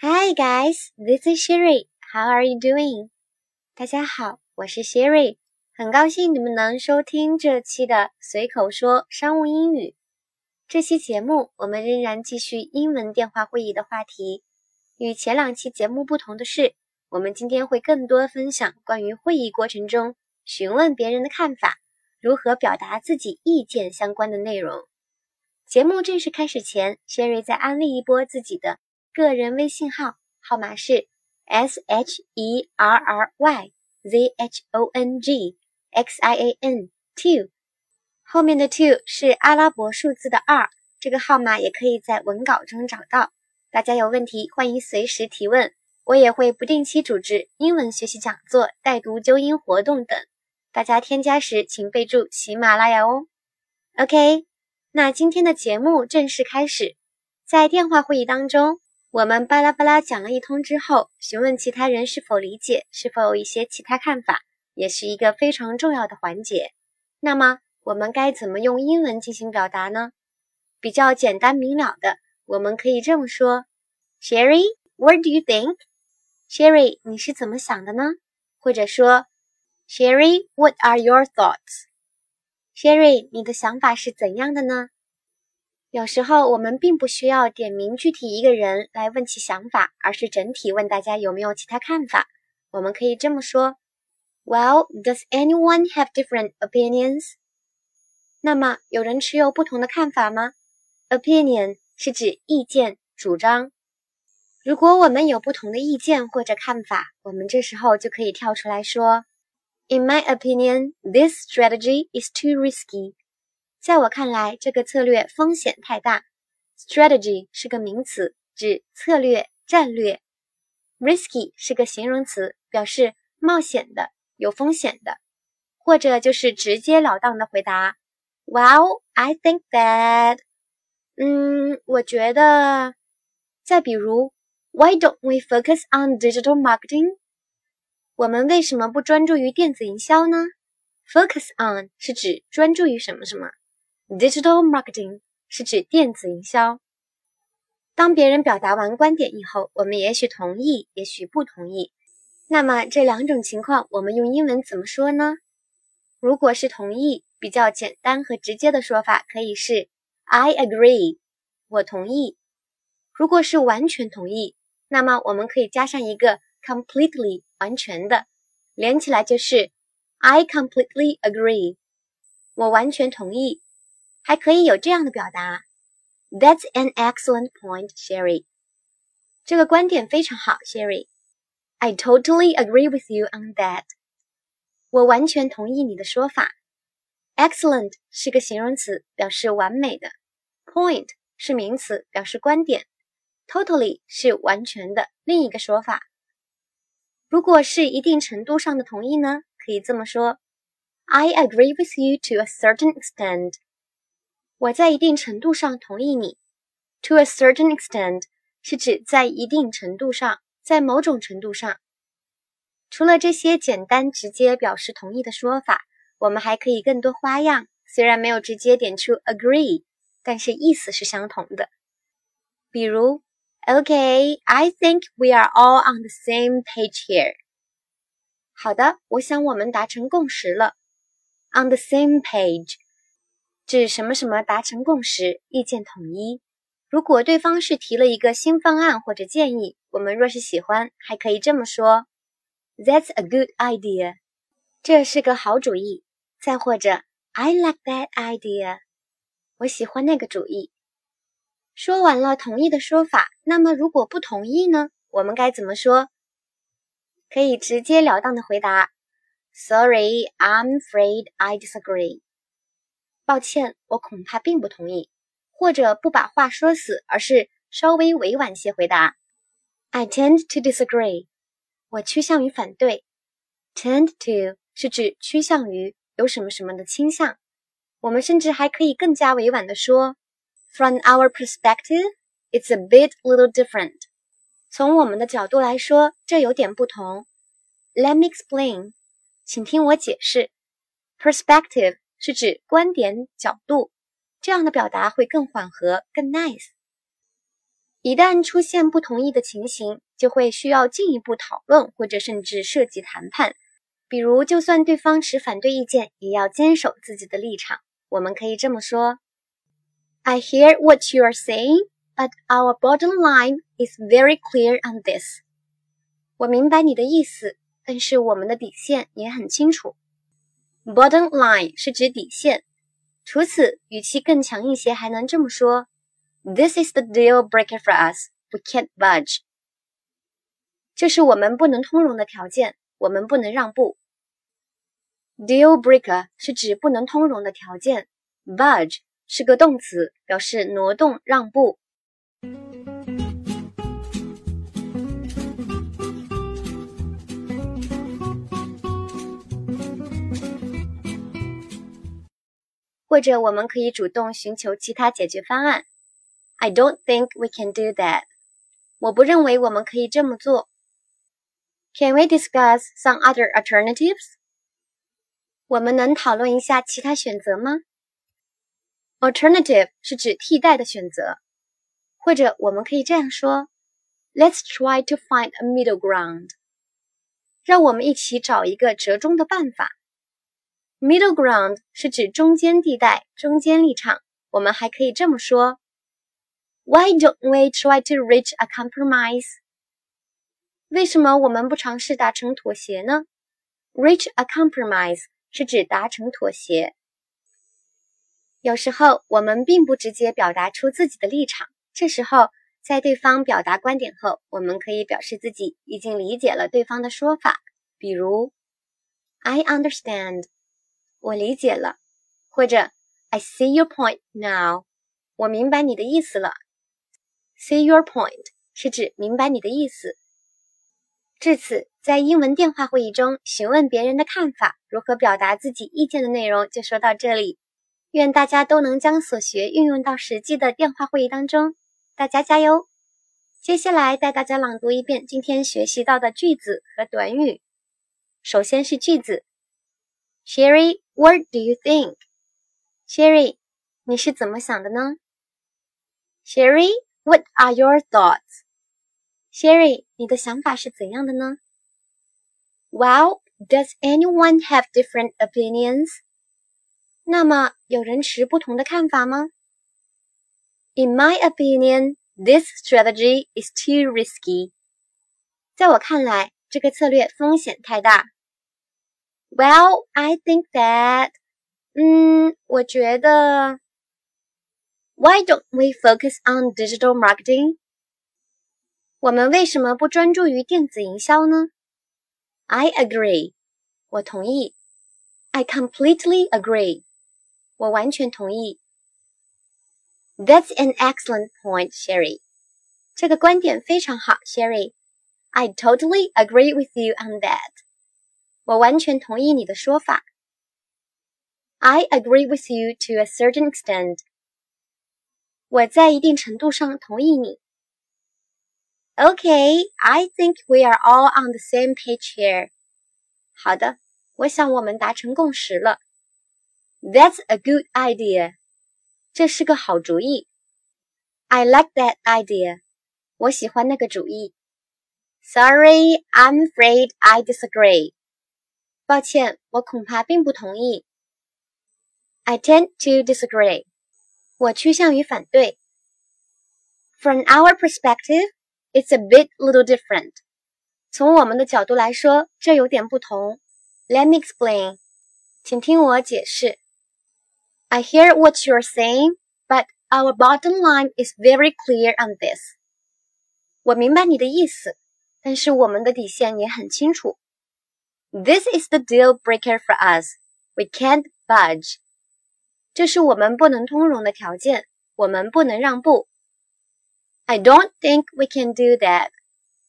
Hi guys, this is Sherry. How are you doing? 大家好，我是 Sherry， 很高兴你们能收听这期的随口说商务英语。这期节目我们仍然继续英文电话会议的话题。与前两期节目不同的是，我们今天会更多分享关于会议过程中询问别人的看法、如何表达自己意见相关的内容。节目正式开始前，Sherry 再安利一波自己的个人微信号，号码是。S H E R R Y Z H O N G X I A N two，后面的 two 是阿拉伯数字的二。这个号码也可以在文稿中找到。大家有问题欢迎随时提问，我也会不定期组织英文学习讲座、带读纠音活动等。大家添加时请备注喜马拉雅哦。OK，那今天的节目正式开始。在电话会议当中。我们巴拉巴拉讲了一通之后，询问其他人是否理解，是否有一些其他看法，也是一个非常重要的环节。那么，我们该怎么用英文进行表达呢？比较简单明了的，我们可以这么说：Sherry，What do you think？Sherry，你是怎么想的呢？或者说，Sherry，What are your thoughts？Sherry，你的想法是怎样的呢？有时候我们并不需要点名具体一个人来问其想法，而是整体问大家有没有其他看法。我们可以这么说：Well, does anyone have different opinions？那么有人持有不同的看法吗？Opinion 是指意见、主张。如果我们有不同的意见或者看法，我们这时候就可以跳出来说：In my opinion, this strategy is too risky. 在我看来，这个策略风险太大。Strategy 是个名词，指策略、战略。Risky 是个形容词，表示冒险的、有风险的，或者就是直截了当的回答。Well, I think that，嗯，我觉得。再比如，Why don't we focus on digital marketing？我们为什么不专注于电子营销呢？Focus on 是指专注于什么什么。Digital marketing 是指电子营销。当别人表达完观点以后，我们也许同意，也许不同意。那么这两种情况，我们用英文怎么说呢？如果是同意，比较简单和直接的说法可以是 I agree，我同意。如果是完全同意，那么我们可以加上一个 completely，完全的，连起来就是 I completely agree，我完全同意。还可以有这样的表达：That's an excellent point, Sherry。这个观点非常好，Sherry。I totally agree with you on that。我完全同意你的说法。Excellent 是个形容词，表示完美的；point 是名词，表示观点；totally 是完全的。另一个说法，如果是一定程度上的同意呢？可以这么说：I agree with you to a certain extent。我在一定程度上同意你。To a certain extent 是指在一定程度上，在某种程度上。除了这些简单直接表示同意的说法，我们还可以更多花样。虽然没有直接点出 agree，但是意思是相同的。比如，Okay，I think we are all on the same page here。好的，我想我们达成共识了。On the same page。指什么什么达成共识，意见统一。如果对方是提了一个新方案或者建议，我们若是喜欢，还可以这么说：That's a good idea，这是个好主意。再或者，I like that idea，我喜欢那个主意。说完了同意的说法，那么如果不同意呢？我们该怎么说？可以直截了当的回答：Sorry，I'm afraid I disagree。抱歉，我恐怕并不同意，或者不把话说死，而是稍微委婉些回答。I tend to disagree。我趋向于反对。Tend to 是指趋向于有什么什么的倾向。我们甚至还可以更加委婉的说，From our perspective, it's a bit little different。从我们的角度来说，这有点不同。Let me explain，请听我解释。Perspective 是指观点、角度，这样的表达会更缓和、更 nice。一旦出现不同意的情形，就会需要进一步讨论，或者甚至涉及谈判。比如，就算对方持反对意见，也要坚守自己的立场。我们可以这么说：I hear what you are saying, but our bottom line is very clear on this。我明白你的意思，但是我们的底线也很清楚。Bottom line 是指底线。除此，语气更强一些，还能这么说：This is the deal breaker for us. We can't budge。这是我们不能通融的条件，我们不能让步。Deal breaker 是指不能通融的条件，budge 是个动词，表示挪动、让步。或者我们可以主动寻求其他解决方案。I don't think we can do that。我不认为我们可以这么做。Can we discuss some other alternatives？我们能讨论一下其他选择吗？Alternative 是指替代的选择，或者我们可以这样说：Let's try to find a middle ground。让我们一起找一个折中的办法。 Middle ground 是指中间地带、中间立场。我们还可以这么说：Why don't we try to reach a compromise？为什么我们不尝试达成妥协呢？Reach a compromise。是指达成妥协。有时候我们并不直接表达出自己的立场，这时候在对方表达观点后，我们可以表示自己已经理解了对方的说法，比如 "I understand"，我理解了，或者 "I see your point now"，我明白你的意思了。See your point 是指明白你的意思。至此，在英文电话会议中询问别人的看法，如何表达自己意见的内容就说到这里。愿大家都能将所学运用到实际的电话会议当中，大家加油！接下来带大家朗读一遍今天学习到的句子和短语。首先是句子 ：Sherry，what do you think？Sherry，你是怎么想的呢？Sherry，what are your thoughts？Sherry，你的想法是怎样的呢？Well, does anyone have different opinions? 那么有人持不同的看法吗？In my opinion, this strategy is too risky. 在我看来，这个策略风险太大。 Well, I think that，嗯，我觉得。Why don't we focus on digital marketing? 我们为什么不专注于电子营销呢？I agree，我同意。I completely agree，我完全同意。That's an excellent point, Sherry。这个观点非常好，Sherry。I totally agree with you on that。 我完全同意你的说法。I agree with you to a certain extent。我在一定程度上同意你。Okay, I think we are all on the same page here. 好的，我想我们达成共识了。That's a good idea. 这是个好主意。I like that idea. 我喜欢那个主意。Sorry, I'm afraid I disagree. 抱歉，我恐怕并不同意。I tend to disagree. 我趋向于反对。From our perspective, It's a bit little different. 从我们的角度来说，这有点不同。Let me explain. 请听我解释。I hear what you're saying, but our bottom line is very clear on this. 我明白你的意思，但是我们的底线也很清楚。 This is the deal breaker for us. We can't budge. 这是我们不能通融的条件，我们不能让步。I don't think we can do that.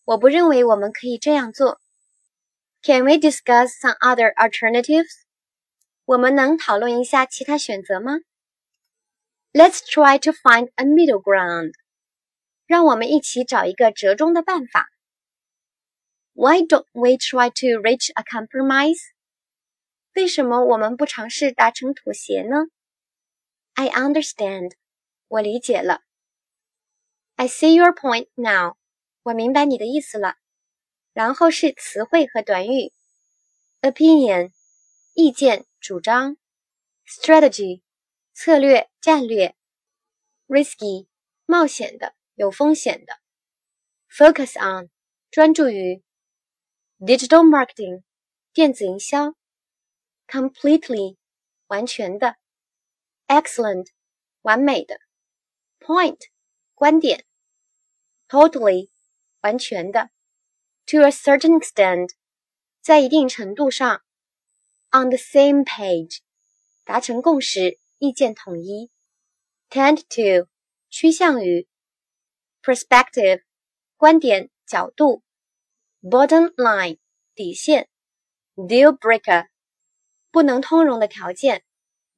我不认为我们可以这样做。Can we discuss some other alternatives? 我们能讨论一下其他选择吗？Let's try to find a middle ground. 让我们一起找一个折中的办法。 Why don't we try to reach a compromise? 为什么我们不尝试达成妥协呢？I understand. 我理解了。I see your point now. 我明白你的意思了。然后是词汇和短语：opinion，意见。主张，strategy，策略、战略；risky，冒险的、有风险的；focus on，专注于 ；digital marketing，电子营销；completely，完全的；excellent，完美的；point，观点；totally，完全的；to a certain extent，在一定程度上。on the same page，达成共识，意见统一。tend to，趋向于。perspective，观点、角度。 Bottom line，底线。deal breaker，不能通融的条件。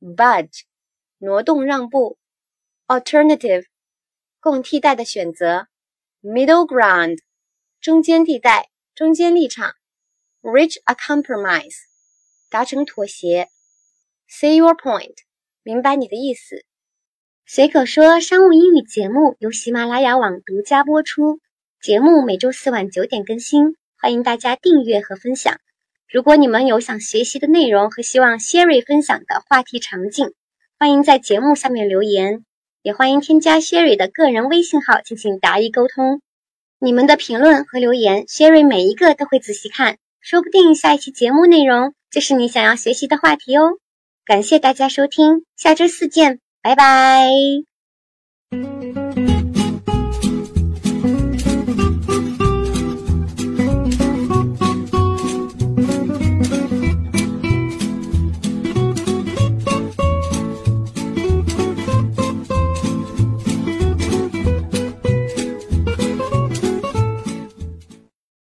budge，挪动、让步。alternative，供替代的选择。middle ground，中间地带、中间立场。reach a compromise。达成妥协，See your point，明白你的意思。随口说商务英语节目由喜马拉雅网独家播出，节目每周四晚九点更新，欢迎大家订阅和分享。如果你们有想学习的内容和希望 Sherry 分享的话题场景，欢迎在节目下面留言，也欢迎添加 Sherry 的个人微信号进行答疑沟通。你们的评论和留言，Sherry 每一个都会仔细看，说不定下一期节目内容。就是你想要学习的话题哦！感谢大家收听，下周四见，拜拜。